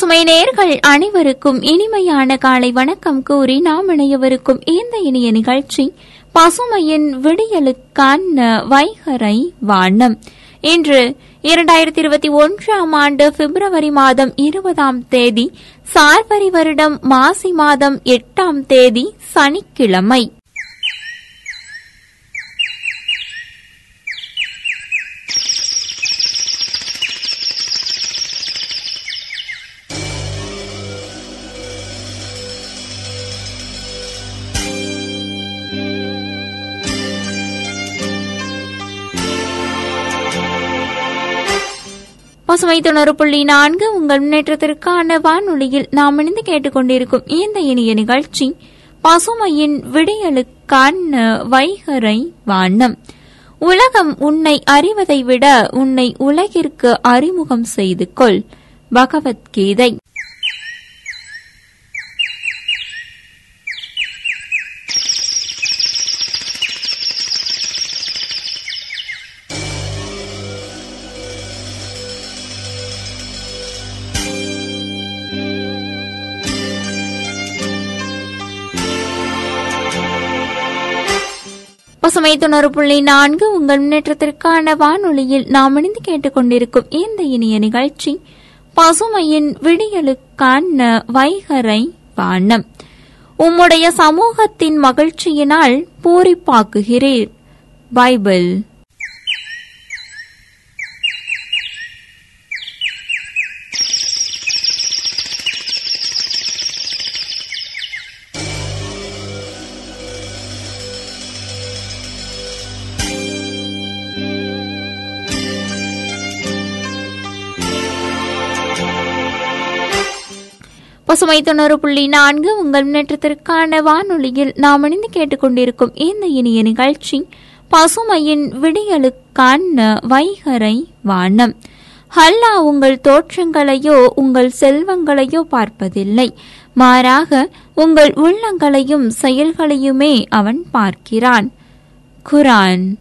பசுமை நேர்கள் அனைவருக்கும் இனிமையான காலை வணக்கம் கூறி நாம் இணையவிருக்கும் இந்த இனிய நிகழ்ச்சி பசுமையின் விடியலுக்கான வைகரை வானம். இன்று இரண்டாயிரத்தி இருபத்தி ஒன்றாம் ஆண்டு பிப்ரவரி மாதம் இருபதாம் தேதி சார்வரி வருடம் மாசி மாதம் எட்டாம் தேதி சனிக்கிழமை. பசுமை தொண்ணூறு புள்ளி நான்கு உங்கள் முன்னேற்றத்திற்கான வானொலியில் நாம் இணைந்து கேட்டுக்கொண்டிருக்கும் இந்த இனிய நிகழ்ச்சி பசுமையின் விடியலுக்கான வைகரை வானம். உலகம் உன்னை அறிவதை விட உன்னை உலகிற்கு அறிமுகம் செய்து கொள். பகவத்கீதை. சுமை தொண்ணூறு புள்ளி நான்கு உங்கள் முன்னேற்றத்திற்கான வானொலியில் நாம் இணைந்து கேட்டுக்கொண்டிருக்கும் இந்த இனிய நிகழ்ச்சி. பசுமையின் விடியலுக்கான வைகரை வானம். உம்முடைய சமூகத்தின் மகிழ்ச்சியினால் பூரிப்பாக்குகிறீர். பைபிள். பசுமை தொண்ணூறு புள்ளி நான்கு உங்கள் முன்னேற்றத்திற்கான வானொலியில் நாம் இணைந்து கேட்டுக்கொண்டிருக்கும் இந்த இனிய நிகழ்ச்சி பசுமையின் விடியலுக்கான வைகரை வானம். ஹல்லா உங்கள் தோற்றங்களையோ உங்கள் செல்வங்களையோ பார்ப்பதில்லை. மாறாக உங்கள் உள்ளங்களையும் செயல்களையுமே அவன் பார்க்கிறான். குரான்.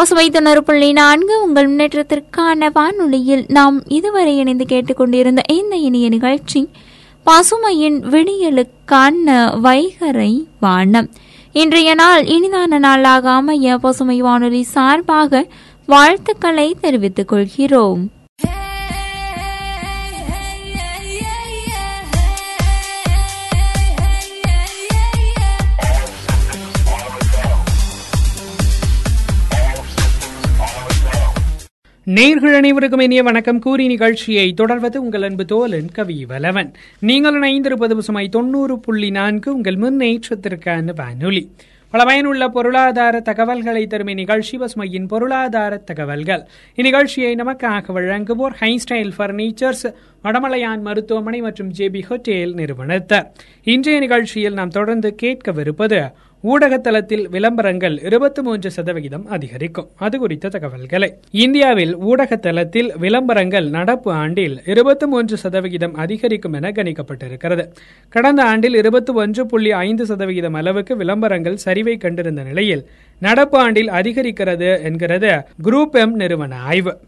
பசுவை தொண்ணூறு புள்ளி நான்கு உங்கள் முன்னேற்றத்திற்கான வானொலியில் நாம் இதுவரை இணைந்து கேட்டுக்கொண்டிருந்த இந்த இனிய நிகழ்ச்சி பசுமையின் விடியலுக்கான வைகரை வானம். இன்றைய நாள் இனிதான நாளாக அமைய பசுமை வானொலி சார்பாக வாழ்த்துக்களை தெரிவித்துக் கொள்கிறோம். நேர்கள் அனைவருக்கும் இனிய வணக்கம். கூறி நிகழ்ச்சியை தொடர்வது உங்கள் அன்பு தோலன் கவி வலவன். நீங்கள் இணைந்திருப்பது பசுமை தொண்ணூறு புள்ளி நான்கு உங்கள் முன்னேற்றத்திற்கான வானொலி. பல பயனுள்ள பொருளாதார தகவல்களை தரும் இந்நிகழ்ச்சி பசுமையின் பொருளாதார தகவல்கள். இந்நிகழ்ச்சியை நமக்காக வழங்குவோர் ஹைஸ்டைல் பர்னிச்சர்ஸ் வடமலையான் மருத்துவமனை மற்றும் ஜேபி ஹோட்டேல் நிறுவனத்தர். இன்றைய நிகழ்ச்சியில் நாம் தொடர்ந்து கேட்கவிருப்பது ஊடகத்தளத்தில் விளம்பரங்கள் இருபத்தி மூன்று சதவிகிதம் அதிகரிக்கும். அது குறித்த தகவல்களை. இந்தியாவில் ஊடகத்தளத்தில் விளம்பரங்கள் நடப்பு ஆண்டில் இருபத்தி மூன்று சதவிகிதம் அதிகரிக்கும் என கணிக்கப்பட்டிருக்கிறது. கடந்த ஆண்டில் இருபத்தி ஒன்று புள்ளி ஐந்து சதவிகிதம் அளவுக்கு விளம்பரங்கள் சரிவை கண்டிருந்த நிலையில் நடப்பு ஆண்டில் அதிகரிக்கிறது என்கிறது குரூப் எம் நிறுவன ஆய்வு.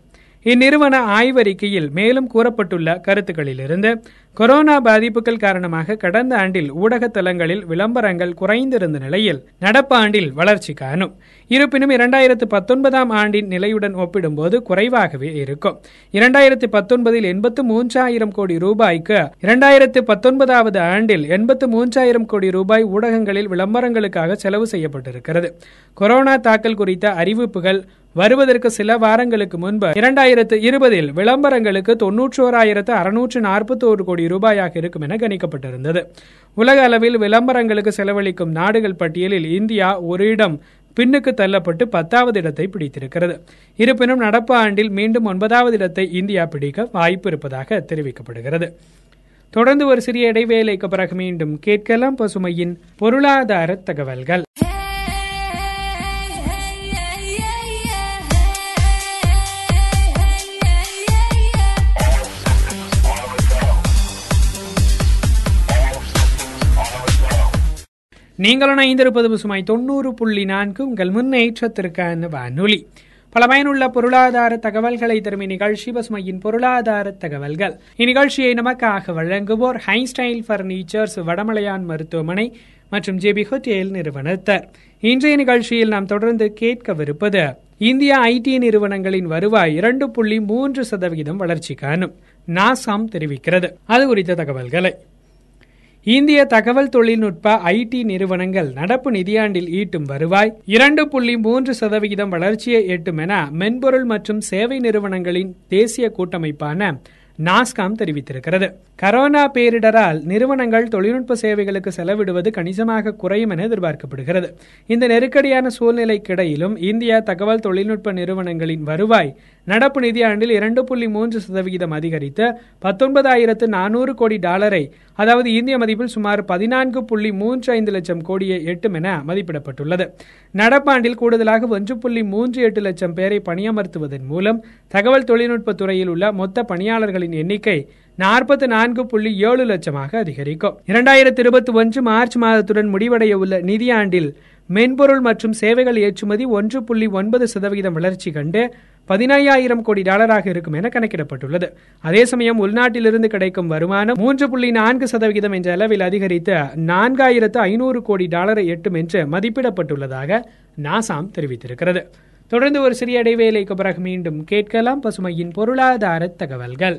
இந்நிறுவன ஆய்வறிக்கையில் மேலும் கூறப்பட்டுள்ள கருத்துக்களிலிருந்து கொரோனா பாதிப்புகள் காரணமாக கடந்த ஆண்டில் ஊடக தளங்களில் விளம்பரங்கள் குறைந்திருந்த நிலையில் நடப்பு ஆண்டில் வளர்ச்சி காணும். இருப்பினும் இரண்டாயிரத்து பத்தொன்பதாம் ஆண்டின் நிலையுடன் ஒப்பிடும்போது குறைவாகவே இருக்கும். இரண்டாயிரத்து பத்தொன்பதில் எண்பத்து மூன்றாயிரம் கோடி ரூபாய்க்கு இரண்டாயிரத்து பத்தொன்பதாவது ஆண்டில் எண்பத்து மூன்றாயிரம் கோடி ரூபாய் ஊடகங்களில் விளம்பரங்களுக்காக செலவு செய்யப்பட்டிருக்கிறது. கொரோனா தாக்கல் குறித்த அறிவிப்புகள் வருவதற்கு சில வாரங்களுக்கு முன்பு இரண்டாயிரத்து இருபதில் விளம்பரங்களுக்கு தொன்னூற்றோராயிரத்து அறுநூற்று நாற்பத்தோரு கோடி ரூபாயாக இருக்கும் என கணிக்கப்பட்டிருந்தது. உலக அளவில் விளம்பரங்களுக்கு செலவழிக்கும் நாடுகள் பட்டியலில் இந்தியா ஒரு இடம் பின்னுக்கு தள்ளப்பட்டு பத்தாவது இடத்தை பிடித்திருக்கிறது. இருப்பினும் நடப்பு ஆண்டில் மீண்டும் ஒன்பதாவது இடத்தை இந்தியா பிடிக்க வாய்ப்பு இருப்பதாக தெரிவிக்கப்படுகிறது. தொடர்ந்து ஒரு சிறிய இடைவேளைக்கு பிறகு மீண்டும் கேட்கலாம் பசுமையின் பொருளாதார தகவல்கள். நீங்கள் இணைந்திருப்பது பசுமை தொண்ணூறு புள்ளி நான்கு உங்கள் முன்னேற்றத்திற்கான வானொலி. பல பயனுள்ள பொருளாதார தகவல்களை தரும் இந்நிகழ்ச்சி பசுமையின் பொருளாதார தகவல்கள். இந்நிகழ்ச்சியை நமக்காக வழங்குவோர் ஹைஸ்டைல் பர்னிச்சர்ஸ் வடமலையான் மருத்துவமனை மற்றும் ஜேபி ஹோட்டேல் நிறுவனத்தர். இன்றைய நிகழ்ச்சியில் நாம் தொடர்ந்து கேட்கவிருப்பது இந்தியா ஐடி நிறுவனங்களின் வருவாய் இரண்டு புள்ளி மூன்று சதவிகிதம் வளர்ச்சி காணும். நாசாம் தெரிவிக்கிறது. அது குறித்த தகவல்களை. இந்திய தகவல் தொழில்நுட்ப ஐடி நிறுவனங்கள் நடப்பு நிதியாண்டில் ஈட்டும் வருவாய் இரண்டு புள்ளி மூன்று சதவிகிதம் வளர்ச்சியை எட்டும் என மென்பொருள் மற்றும் சேவை நிறுவனங்களின் தேசிய கூட்டமைப்பான நாஸ்காம் தெரிவித்திருக்கிறது. கரோனா பேரிடரால் நிறுவனங்கள் தொழில்நுட்ப சேவைகளுக்கு செலவிடுவது கணிசமாக குறையும் என எதிர்பார்க்கப்படுகிறது. இந்த நெருக்கடியான சூழ்நிலைக்கிடையிலும் இந்திய தகவல் தொழில்நுட்ப நிறுவனங்களின் வருவாய் நடப்பு நிதியாண்டில் இரண்டு புள்ளி மூன்று சதவிகிதம் அதிகரித்து பத்தொன்பதாயிரத்து நானூறு கோடி டாலரை அதாவது இந்திய மதிப்பில் சுமார் பதினான்கு புள்ளி மூன்று ஐந்து லட்சம் கோடியை எட்டும் என மதிப்பிடப்பட்டுள்ளது. நடப்பாண்டில் கூடுதலாக ஒன்று புள்ளி மூன்று எட்டு லட்சம் பேரை பணியமர்த்துவதன் மூலம் தகவல் தொழில்நுட்ப துறையில் உள்ள மொத்த பணியாளர்களின் எண்ணிக்கை நாற்பத்தி நான்கு புள்ளி ஏழு லட்சமாக அதிகரிக்கும். இரண்டாயிரத்தி இருபத்தி ஒன்று மார்ச் மாதத்துடன் முடிவடைய உள்ள நிதியாண்டில் மென்பொருள் மற்றும் சேவைகள் ஏற்றுமதி ஒன்று புள்ளி ஒன்பது சதவிகிதம் வளர்ச்சி கண்டு பதினையாயிரம் கோடி டாலராக இருக்கும் என கணக்கிடப்பட்டுள்ளது. அதே சமயம் உள்நாட்டிலிருந்து கிடைக்கும் வருமானம் மூன்று புள்ளி நான்கு சதவிகிதம் என்ற அளவில் அதிகரித்து நான்காயிரத்து ஐநூறு கோடி டாலரை எட்டும் என்று மதிப்பிடப்பட்டுள்ளதாக நாசாம் தெரிவித்திருக்கிறது. தொடர்ந்து ஒரு சிறிய இடைவேளைக்கு பிறகு மீண்டும் கேட்கலாம் பசுமையின் பொருளாதார தகவல்கள்.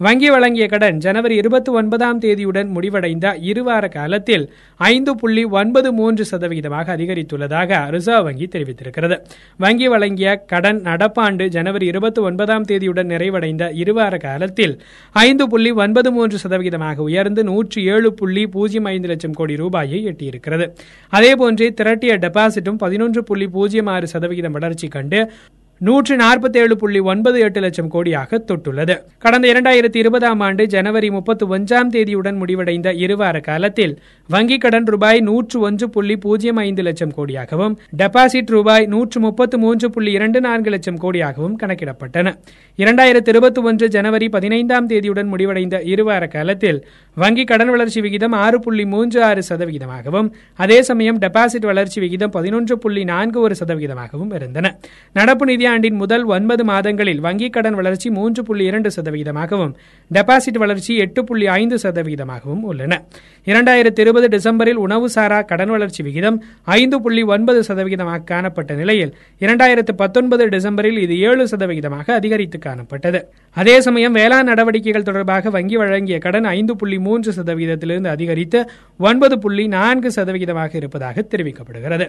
வங்கி வழங்கிய கடன் ஜனவரி இருபத்தி ஒன்பதாம் தேதியுடன் முடிவடைந்த இருவார காலத்தில் ஐந்து புள்ளி ஒன்பது மூன்று சதவிகிதமாக அதிகரித்துள்ளதாக ரிசர்வ் வங்கி தெரிவித்திருக்கிறது. வங்கி வழங்கிய கடன் நடப்பாண்டு ஜனவரி இருபத்தி ஒன்பதாம் தேதியுடன் நிறைவடைந்த இருவார காலத்தில் ஐந்து புள்ளி ஒன்பது மூன்று சதவிகிதமாக உயர்ந்து நூற்றி ஏழு புள்ளி பூஜ்ஜியம் ஐந்து லட்சம் கோடி ரூபாயை எட்டியிருக்கிறது. அதேபோன்றே திரட்டிய டெபாசிட்டும் பதினொன்று புள்ளி பூஜ்ஜியம் ஆறு சதவிகிதம் வளர்ச்சி கண்டு நூற்று நாற்பத்தி ஏழு புள்ளி ஒன்பது எட்டு லட்சம் கோடியாக தொட்டுள்ளது. கடந்த இரண்டாயிரத்தி இருபதாம் ஆண்டு ஜனவரி முப்பத்தி ஒன்றாம் தேதியுடன் முடிவடைந்த இருவார காலத்தில் வங்கிக் கடன் ரூபாய் நூற்று ஒன்று புள்ளி பூஜ்ஜியம் ஐந்து லட்சம் கோடியாகவும் டெபாசிட் ரூபாய் நூற்று முப்பத்து மூன்று புள்ளி இரண்டு நான்கு லட்சம் கோடியாகவும் கணக்கிடப்பட்டன. இரண்டாயிரத்தி இருபத்தி ஒன்று ஜனவரி பதினைந்தாம் தேதியுடன் முடிவடைந்த இருவார காலத்தில் வங்கி கடன் வளர்ச்சி விகிதம் ஆறு புள்ளி மூன்று ஆறு சதவிகிதமாகவும் அதே சமயம் டெபாசிட் வளர்ச்சி விகிதம் பதினொன்று புள்ளி நான்கு ஒரு சதவிகிதமாகவும் இருந்தன. நடப்பு நிதி நிதியாண்டின் முதல் ஒன்பது மாதங்களில் வங்கிக் கடன் வளர்ச்சி மூன்று புள்ளி இரண்டு சதவீதமாகவும் டெபாசிட் வளர்ச்சி எட்டு புள்ளி ஐந்து சதவீதமாகவும் உள்ளன. இரண்டாயிரத்தி இருபது டிசம்பரில் உணவு சாரா கடன் வளர்ச்சி விகிதம் ஐந்து புள்ளி ஒன்பது சதவீதமாக காணப்பட்ட நிலையில் இரண்டாயிரத்து பத்தொன்பது டிசம்பரில் இது ஏழு சதவீதமாக அதிகரித்து காணப்பட்டது. அதே சமயம் வேளாண் நடவடிக்கைகள் தொடர்பாக வங்கி வழங்கிய கடன் ஐந்து புள்ளி மூன்று சதவீதத்திலிருந்து அதிகரித்து ஒன்பது புள்ளி நான்கு சதவீதமாக இருப்பதாக தெரிவிக்கப்படுகிறது.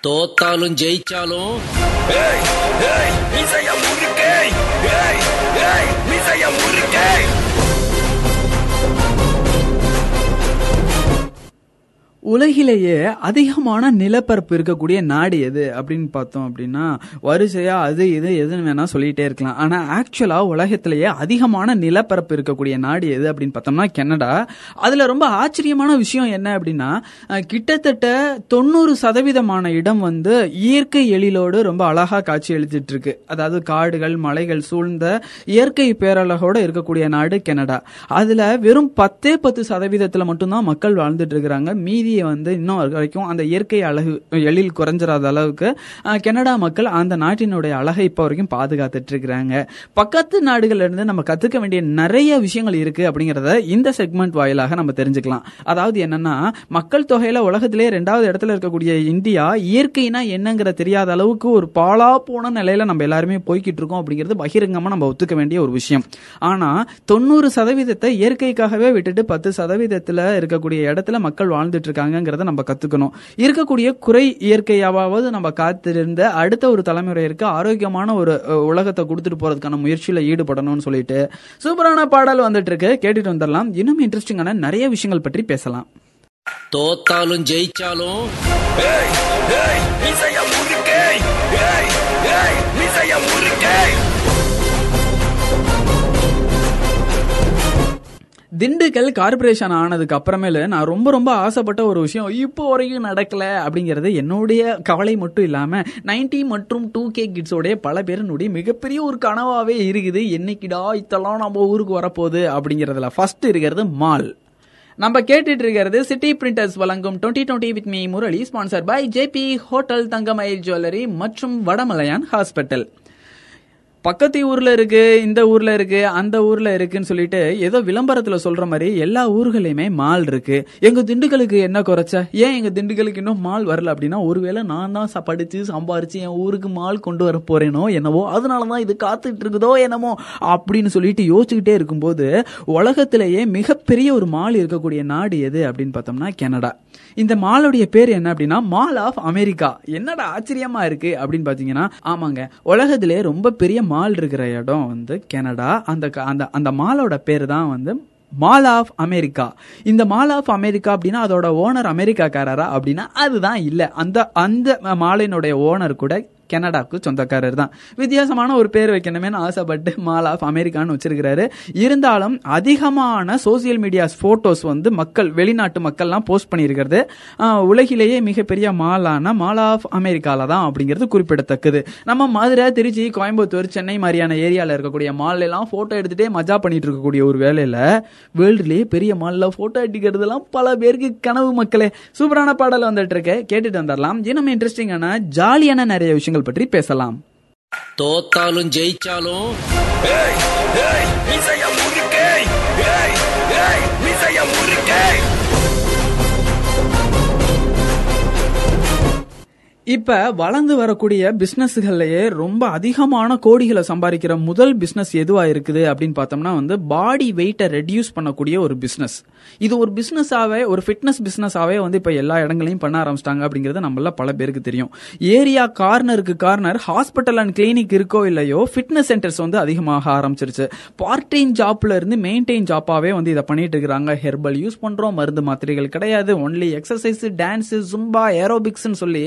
தோத்தாலும் ஜெயிச்சாலும் உலகிலேயே அதிகமான நிலப்பரப்பு இருக்கக்கூடிய நாடு எது அப்படின்னு பார்த்தோம் அப்படின்னா வரிசையா அது இது எதுன்னு வேணா சொல்லிட்டே இருக்கலாம். ஆனா ஆக்சுவலா உலகத்திலேயே அதிகமான நிலப்பரப்பு இருக்கக்கூடிய நாடு எது அப்படின்னு பார்த்தோம்னா கனடா. அதுல ரொம்ப ஆச்சரியமான விஷயம் என்ன அப்படின்னா கிட்டத்தட்ட தொண்ணூறு சதவீதமான இடம் வந்து இயற்கை எழிலோடு ரொம்ப அழகா காட்சி எழுதிட்டு இருக்கு அதாவது காடுகள் மலைகள் சூழ்ந்த இயற்கை பேரழகோட இருக்கக்கூடிய நாடு கனடா. அதுல வெறும் பத்தே பத்து சதவீதத்துல மட்டும்தான் மக்கள் வாழ்ந்துட்டு இருக்கிறாங்க. மீதி மீதியை வந்து இன்னும் வரைக்கும் அந்த இயற்கை அழகு எழில் குறைஞ்சிடாத அளவுக்கு கனடா மக்கள் அந்த நாட்டினுடைய அழகை இப்போ வரைக்கும் பாதுகாத்துட்டு இருக்கிறாங்க. பக்கத்து நாடுகள்ல இருந்து நம்ம கத்துக்க வேண்டிய நிறைய விஷயங்கள் இருக்கு அப்படிங்கறத இந்த செக்மெண்ட் வாயிலாக நம்ம தெரிஞ்சுக்கலாம். அதாவது என்னன்னா மக்கள் தொகையில உலகத்திலே ரெண்டாவது இடத்துல இருக்கக்கூடிய இந்தியா இயற்கைனா என்னங்கிற தெரியாத அளவுக்கு ஒரு பாழா போன நிலையில நம்ம எல்லாருமே போய்கிட்டு இருக்கோம் அப்படிங்கிறது பகிரங்கமா நம்ம ஒத்துக்க வேண்டிய ஒரு விஷயம். ஆனா தொண்ணூறு சதவீதத்தை இயற்கைக்காகவே விட்டுட்டு பத்து சதவீதத்துல இருக்கக்கூடிய இடத்துல மக்கள் வாழ்ந்துட்டு இருக்காங்க. இருக்காங்கிறத நம்ம கத்துக்கணும். இருக்கக்கூடிய குறை இயற்கையாவது நம்ம காத்திருந்த அடுத்த ஒரு தலைமுறையிற்கு ஆரோக்கியமான ஒரு உலகத்தை கொடுத்துட்டு போறதுக்கான முயற்சியில ஈடுபடணும்னு சொல்லிட்டு சூப்பரான பாடல் வந்துட்டு இருக்கு கேட்டுட்டு வந்துடலாம். இன்னும் இன்ட்ரெஸ்டிங்கான நிறைய விஷயங்கள் பற்றி பேசலாம். தோத்தாலும் ஜெயிச்சாலும் ஏய் ஏய் திண்டுக்கல் கார்பரேஷன் ஆனதுக்கு அப்புறமேல நான் ரொம்ப ரொம்ப ஆசைப்பட்ட ஒரு விஷயம் இப்போ வரைக்கும் நடக்கல அப்படிங்கிறது என்னுடைய கவலை மட்டும் இல்லாம 90 மற்றும் டூ கே கிட்ஸோடைய பல பேருனுடைய மிகப்பெரிய ஒரு கனவாவே இருக்குது. என்னைக்குடா இதெல்லாம் நம்ம ஊருக்கு வரப்போகுது அப்படிங்கறதுல ஃபர்ஸ்ட் இருக்கிறது மால் நம்ம கேட்டுட்டு இருக்கிறது சிட்டி பிரிண்டர்ஸ் வழங்கும் twenty twenty with me Murali sponsor by JB hotel Thangamayil jewellery மற்றும் வடமலையான் ஹாஸ்பிட்டல் பக்கத்து ஊர்ல இருக்கு இந்த ஊர்ல இருக்கு அந்த ஊர்ல இருக்குன்னு சொல்லிட்டு ஏதோ விளம்பரத்துல சொல்ற மாதிரி எல்லா ஊர்களையுமே மால் இருக்கு. எங்க திண்டுக்கலுக்கு என்ன குறைச்ச? ஏன் எங்க திண்டுக்கலுக்கு இன்னும் மால் வரல அப்படின்னா ஒருவேளை நான் தான் படிச்சு சம்பாரிச்சு என் ஊருக்கு மால் கொண்டு வர போறேனோ என்னவோ அதனாலதான் இது காத்துட்டு இருக்குதோ என்னமோ அப்படின்னு சொல்லிட்டு யோசிச்சுக்கிட்டே இருக்கும்போது உலகத்திலேயே மிகப்பெரிய ஒரு மால் இருக்கக்கூடிய நாடு எது அப்படின்னு பார்த்தோம்னா கனடா. இந்த மாலுடைய பேர் என்ன அப்படின்னா மால் ஆஃப் அமெரிக்கா என்னடா ஆச்சரியமா இருக்கு அப்படின்னு பாத்தீங்கன்னா ஆமாங்க. உலகத்திலே ரொம்ப பெரிய மால் இருக்கிற இடம் வந்து கனடா. அந்த க- அந்த அந்த மாலோட பேர் தான் வந்து மால் ஆஃப் அமெரிக்கா இந்த மால் ஆஃப் அமெரிக்கா அப்படின்னா அதோட ஓனர் அமெரிக்காக்காரரா அப்படின்னா அதுதான் இல்லை. அந்த அந்த மாலினுடைய ஓனர் கூட கனடாவுக்கு சொந்தக்காரர் தான். வித்தியாசமான ஒரு பேர் வைக்கணுமேனு ஆசைப்பட்டு மால் ஆஃப் அமெரிக்கான்னு வச்சிருக்கிறாரு. இருந்தாலும் அதிகமான சோசியல் மீடியாஸ் போட்டோஸ் வந்து மக்கள் வெளிநாட்டு மக்கள்லாம் போஸ்ட் பண்ணியிருக்கிறது. உலகிலேயே மிகப்பெரிய மாலான மால் ஆஃப் அமெரிக்கால தான் அப்படிங்கிறது குறிப்பிடத்தக்கது. நம்ம மதுரை திருச்சி கோயம்புத்தூர் சென்னை மாதிரியான ஏரியாவில் இருக்கக்கூடிய மால் எல்லாம் போட்டோ எடுத்துட்டே மஜா பண்ணிட்டு இருக்கக்கூடிய ஒரு வேலையில வேர்ல்டுலயே பெரிய மால்ல போட்டோ எடுக்கிறதுலாம் பல பேருக்கு கனவு மக்களே. சூப்பரான பாடல் வந்துட்டு இருக்கு கேட்டுட்டு வந்துடலாம். இன்னும் இன்ட்ரெஸ்டிங்கான ஜாலியான நிறைய விஷயங்கள் பற்றி பேசலாம். தோத்தாலும் ஜெயிச்சாலும் ஏய் ஏய் இப்ப வளர்ந்து வரக்கூடிய பிசினஸ்கள்லயே ரொம்ப அதிகமான கோடிகளை சம்பாதிக்கிற முதல் பிசினஸ் எதுவா இருக்குது அப்படின்னு பார்த்தோம்னா வந்து பாடி வெயிட்டை ரெடியூஸ் பண்ணக்கூடிய ஒரு பிசினஸ் இது ஒரு பிசினஸாவே ஒரு ஃபிட்னஸ் பிசினஸாவே வந்து இப்ப எல்லா இடங்களையும் பண்ண ஆரம்பிச்சிட்டாங்க அப்படிங்கிறது நம்மள பல பேருக்கு தெரியும். ஏரியா கார்னருக்கு கார்னர் ஹாஸ்பிட்டல் அண்ட் கிளினிக் இருக்கோ இல்லையோ ஃபிட்னஸ் சென்டர்ஸ் வந்து அதிகமாக ஆரம்பிச்சிருச்சு. பார்ட் டைம் ஜாப்ல இருந்து மெயின்டைன் ஜாப்பாவே வந்து இதை பண்ணிட்டு இருக்கிறாங்க. ஹெர்பல் யூஸ் பண்றோம் மருந்து மாத்திரைகள் கிடையாது. ஒன்லி எக்ஸசைஸ் டான்ஸ் ஜும்பா ஏரோபிக்ஸ்னு சொல்லி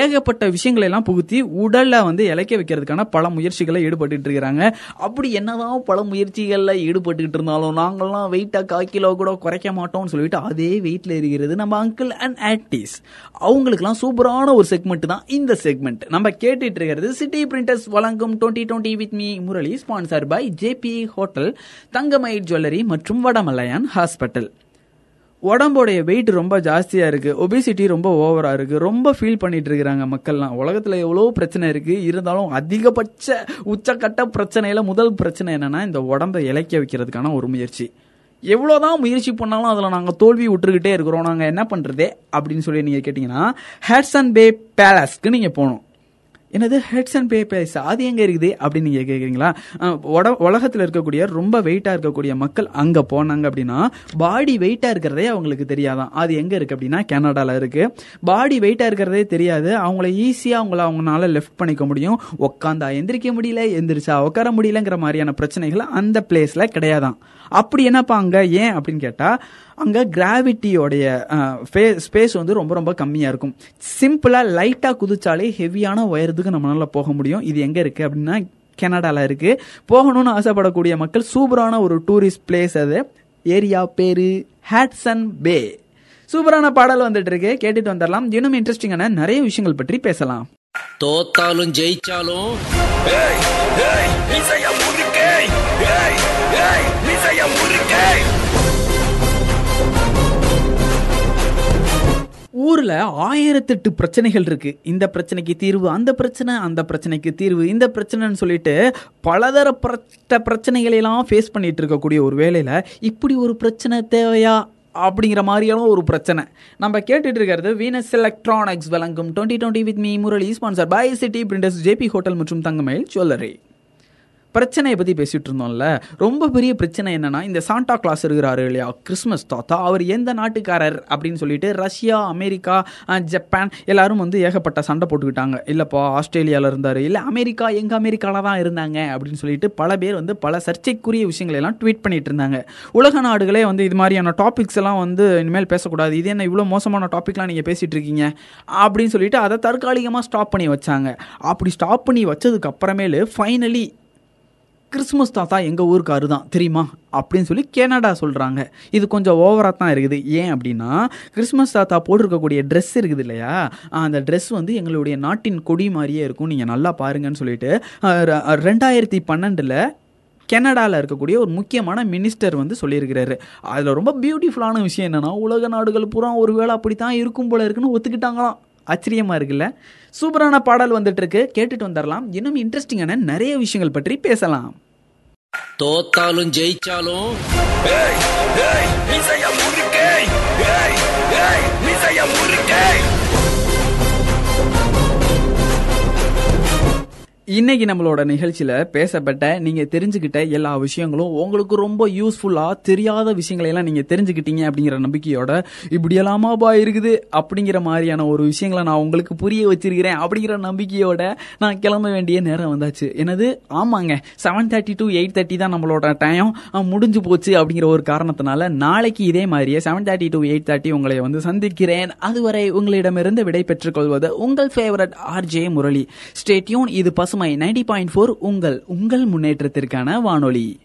ஏகப்பட்ட விஷயங்களை எல்லாம் புகுத்தி உடல்ல வந்து இழைக்க வைக்கிறதுக்கான பல முயற்சிகளை ஈடுபட்டு இருக்கிறாங்க. அப்படி என்னதான் பல முயற்சிகள்ல ஈடுபட்டுக்கிட்டு இருந்தாலும் நாங்கள்லாம் வெயிட்டா கால் கிலோ கூட குறைக்க மாட்டோம்னு சொல்லிட்டு அதே வெயிட்ல இருக்கிறது நம்ம அங்கிள் அண்ட் ஆக்டிஸ் அவங்களுக்குலாம் சூப்பரான ஒரு செக்மெண்ட் தான் இந்த செக்மெண்ட் நம்ம கேட்டுட்டு இருக்கிறது சிட்டி பிரிண்டர்ஸ் வழங்கும் twenty twenty with me Murali sponsor by JB hotel Thangamayil jewellery மற்றும் வடமலையான் ஹாஸ்பிட்டல் உடம்போடைய வெயிட் ரொம்ப ஜாஸ்தியாக இருக்குது ஒபிசிட்டி ரொம்ப ஓவராக இருக்குது ரொம்ப ஃபீல் பண்ணிட்டு இருக்கிறாங்க மக்கள்லாம். உலகத்தில் எவ்வளோ பிரச்சனை இருக்குது இருந்தாலும் அதிகபட்ச உச்சக்கட்ட பிரச்சனையில் முதல் பிரச்சனை என்னென்னா இந்த உடம்பை இழைக்க வைக்கிறதுக்கான ஒரு முயற்சி. எவ்வளோதான் முயற்சி பண்ணாலும் அதில் நாங்கள் தோல்வி விட்டுருக்கிட்டே இருக்கிறோம். நாங்கள் என்ன பண்ணுறது அப்படின்னு சொல்லி நீங்கள் கேட்டிங்கன்னா ஹேட்ஸ் அண்ட் பே பேலஸ்க்கு நீங்கள் போகணும். என்னது ஹெட்ஸ் அண்ட் பே பேஸ் அது எங்கே இருக்குது அப்படின்னு நீங்கள் கேட்குறீங்களா உட- உலகத்தில் இருக்கக்கூடிய ரொம்ப வெயிட்டாக இருக்கக்கூடிய மக்கள் அங்கே போனாங்க அப்படின்னா பாடி வெயிட்டாக இருக்கிறதே அவங்களுக்கு தெரியாதான் அது எங்கே இருக்குது அப்படின்னா கனடாவில் இருக்குது பாடி வெயிட்டாக இருக்கிறதே தெரியாது. அவங்கள ஈஸியாக அவங்கள அவங்களால லெஃப்ட் பண்ணிக்க முடியும். உட்காந்தா எந்திரிக்க முடியல எந்திரிச்சா உட்கார முடியலங்கிற மாதிரியான பிரச்சனைகள் அந்த பிளேஸில் கிடையாதான். அப்படி என்னப்பா அங்கே? ஏன் அப்படின்னு கேட்டால் அங்கே கிராவிட்டியோடைய ஸ்பேஸ் வந்து ரொம்ப ரொம்ப கம்மியாக இருக்கும். சிம்பிளாக லைட்டாக குதிச்சாலே ஹெவியான உயரத்துக்கு நம்மளால போக முடியும். இது எங்கே இருக்குது அப்படின்னா கனடால இருக்கு. போகணும்னு ஆசைப்படக்கூடிய மக்கள் சூப்பரான ஒரு டூரிஸ்ட் பிளேஸ் அது. ஏரியா பேரு ஹேட்சன் பே சூப்பரான பாடல் வந்துட்டு இருக்கு. கேட்டுட்டு வந்துடலாம். இன்னும் இன்ட்ரெஸ்டிங்கான நிறைய விஷயங்கள் பற்றி பேசலாம். தோத்தாலும் ஜெயிச்சாலும் ஏய் ஏய் மீசைய முறுக்கே ஏய் ஏய் மீசைய முறுக்கே ஊரில் ஆயிரத்தெட்டு பிரச்சனைகள் இருக்குது இந்த பிரச்சனைக்கு தீர்வு அந்த பிரச்சனை அந்த பிரச்சனைக்கு தீர்வு. இந்த பிரச்சனைன்னு சொல்லிட்டு பலதரப்பட்ட பிரச்சனைகளையெல்லாம் ஃபேஸ் பண்ணிகிட்டு இருக்கக்கூடிய ஒரு வேலையில் இப்படி ஒரு பிரச்சனை தேவையா? அப்படிங்கிற மாதிரியான ஒரு பிரச்சனை. நம்ம கேட்டுட்டு இருக்கிறது வீனஸ் எலக்ட்ரானிக்ஸ் வழங்கும் twenty twenty with me Murali sponsor by city printers JB hotel மற்றும் தங்கமயில் ஜுவல்லரி பிரச்சனையை பற்றி பேசிகிட்டு இருந்தோம்ல ரொம்ப பெரிய பிரச்சனை என்னென்னா இந்த சாண்டா கிளாஸ் இருக்கிறாரு இல்லையா? கிறிஸ்மஸ் தாத்தா அவர் எந்த நாட்டுக்காரர் அப்படின்னு சொல்லிட்டு ரஷ்யா அமெரிக்கா ஜப்பான் எல்லாரும் வந்து ஏகப்பட்ட சண்டை போட்டுக்கிட்டாங்க. இல்லைப்பா ஆஸ்திரேலியாவில் இருந்தார். இல்லை அமெரிக்கா எங்கள் அமெரிக்காவில் தான் இருந்தாங்க அப்படின்னு சொல்லிட்டு பல பேர் வந்து பல சர்ச்சைக்குரிய விஷயங்களெல்லாம் ட்வீட் பண்ணிட்டு இருந்தாங்க உலக நாடுகளே வந்து இது மாதிரியான டாபிக்ஸ் எல்லாம் வந்து இனிமேல் பேசக்கூடாது. இது என்ன இவ்வளோ மோசமான டாபிக்லாம் நீங்கள் பேசிகிட்டு இருக்கீங்க அப்படின்னு சொல்லிட்டு அதை தற்காலிகமாக ஸ்டாப் பண்ணி வச்சாங்க. அப்படி ஸ்டாப் பண்ணி வச்சதுக்கு அப்புறமேலு ஃபைனலி கிறிஸ்மஸ் தாத்தா எங்கள் ஊருக்காரு தான் தெரியுமா? அப்படின்னு சொல்லி கெனடா சொல்கிறாங்க இது கொஞ்சம் ஓவராக தான் இருக்குது. ஏன் அப்படின்னா கிறிஸ்மஸ் தாத்தா போட்டிருக்கக்கூடிய ட்ரெஸ் இருக்குது இல்லையா? அந்த ட்ரெஸ் வந்து எங்களுடைய நாட்டின் கொடி மாதிரியே இருக்கும். நீங்கள் நல்லா பாருங்கன்னு சொல்லிட்டு ரெண்டாயிரத்தி பன்னெண்டில் கனடாவில் இருக்கக்கூடிய ஒரு முக்கியமான மினிஸ்டர் வந்து சொல்லியிருக்கிறாரு. அதில் ரொம்ப பியூட்டிஃபுல்லான விஷயம் என்னென்னா உலக நாடுகள் பூரா ஒரு வேளை அப்படி தான் இருக்கும் போல இருக்குன்னு ஒத்துக்கிட்டாங்களாம். ஆச்சரியமா இருக்குல்ல? சூப்பரான பாடல் வந்துட்டு இருக்கு கேட்டுட்டு வந்துடலாம் இன்னும் இன்ட்ரெஸ்டிங்கான நிறைய விஷயங்கள் பற்றி பேசலாம். தோத்தாலும் ஜெயிச்சாலும் ஏய் ஏய் இன்னைக்கு நம்மளோட நிகழ்ச்சியில பேசப்பட்ட நீங்க தெரிஞ்சுக்கிட்ட எல்லா விஷயங்களும் உங்களுக்கு ரொம்ப யூஸ்ஃபுல்லா தெரியாத விஷயங்களை எல்லாம் நீங்க தெரிஞ்சுக்கிட்டீங்க அப்படிங்கிற நம்பிக்கையோட இப்படியெல்லாமாபா இருக்குது அப்படிங்கிற மாதிரியான ஒரு விஷயங்களை நான் உங்களுக்கு புரிய வச்சிருக்கிறேன் அப்படிங்கிற நம்பிக்கையோட நான் கிளம்ப வேண்டிய நேரம் வந்தாச்சு. என்னது? ஆமாங்க. Seven thirty to eight thirty தான் நம்மளோட டைம் முடிஞ்சு போச்சு அப்படிங்கிற ஒரு காரணத்தினால நாளைக்கு இதே மாதிரியே seven thirty to eight thirty உங்களை வந்து சந்திக்கிறேன். அதுவரை உங்களிடமிருந்து விடை பெற்றுக் கொள்வது உங்கள் ஃபேவரட் ஆர்ஜே முரளி. ஸ்டேட்யூன் இது பசு நைன்டி பாயிண்ட் ஃபோர் உங்கள் உங்கள் முன்னேற்றத்திற்கான வானொலி.